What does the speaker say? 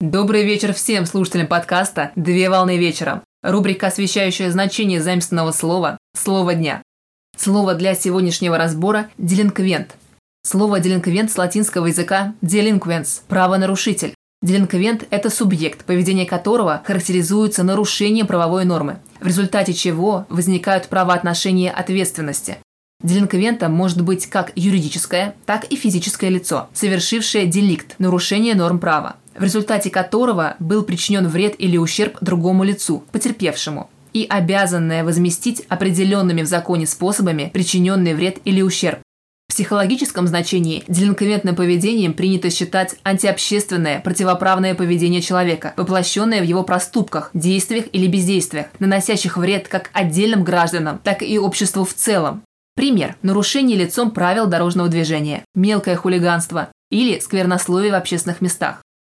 Добрый вечер всем слушателям подкаста «Две волны вечером». Рубрика, освещающая значение заместного слова «Слово дня». Слово для сегодняшнего разбора – «делинквент». Слово «делинквент» с латинского языка «delinquens» – правонарушитель. Делинквент – это субъект, поведение которого характеризуется нарушением правовой нормы, в результате чего возникают правоотношения ответственности. Делинквентом может быть как юридическое, так и физическое лицо, совершившее деликт – нарушение норм права в результате которого был причинен вред или ущерб другому лицу, потерпевшему, и обязанное возместить определенными в законе способами причиненный вред или ущерб. В психологическом значении делинквентным поведением принято считать антиобщественное, противоправное поведение человека, воплощенное в его проступках, действиях или бездействиях, наносящих вред как отдельным гражданам, так и обществу в целом. Пример – нарушение лицом правил дорожного движения, мелкое хулиганство или сквернословие в общественных местах.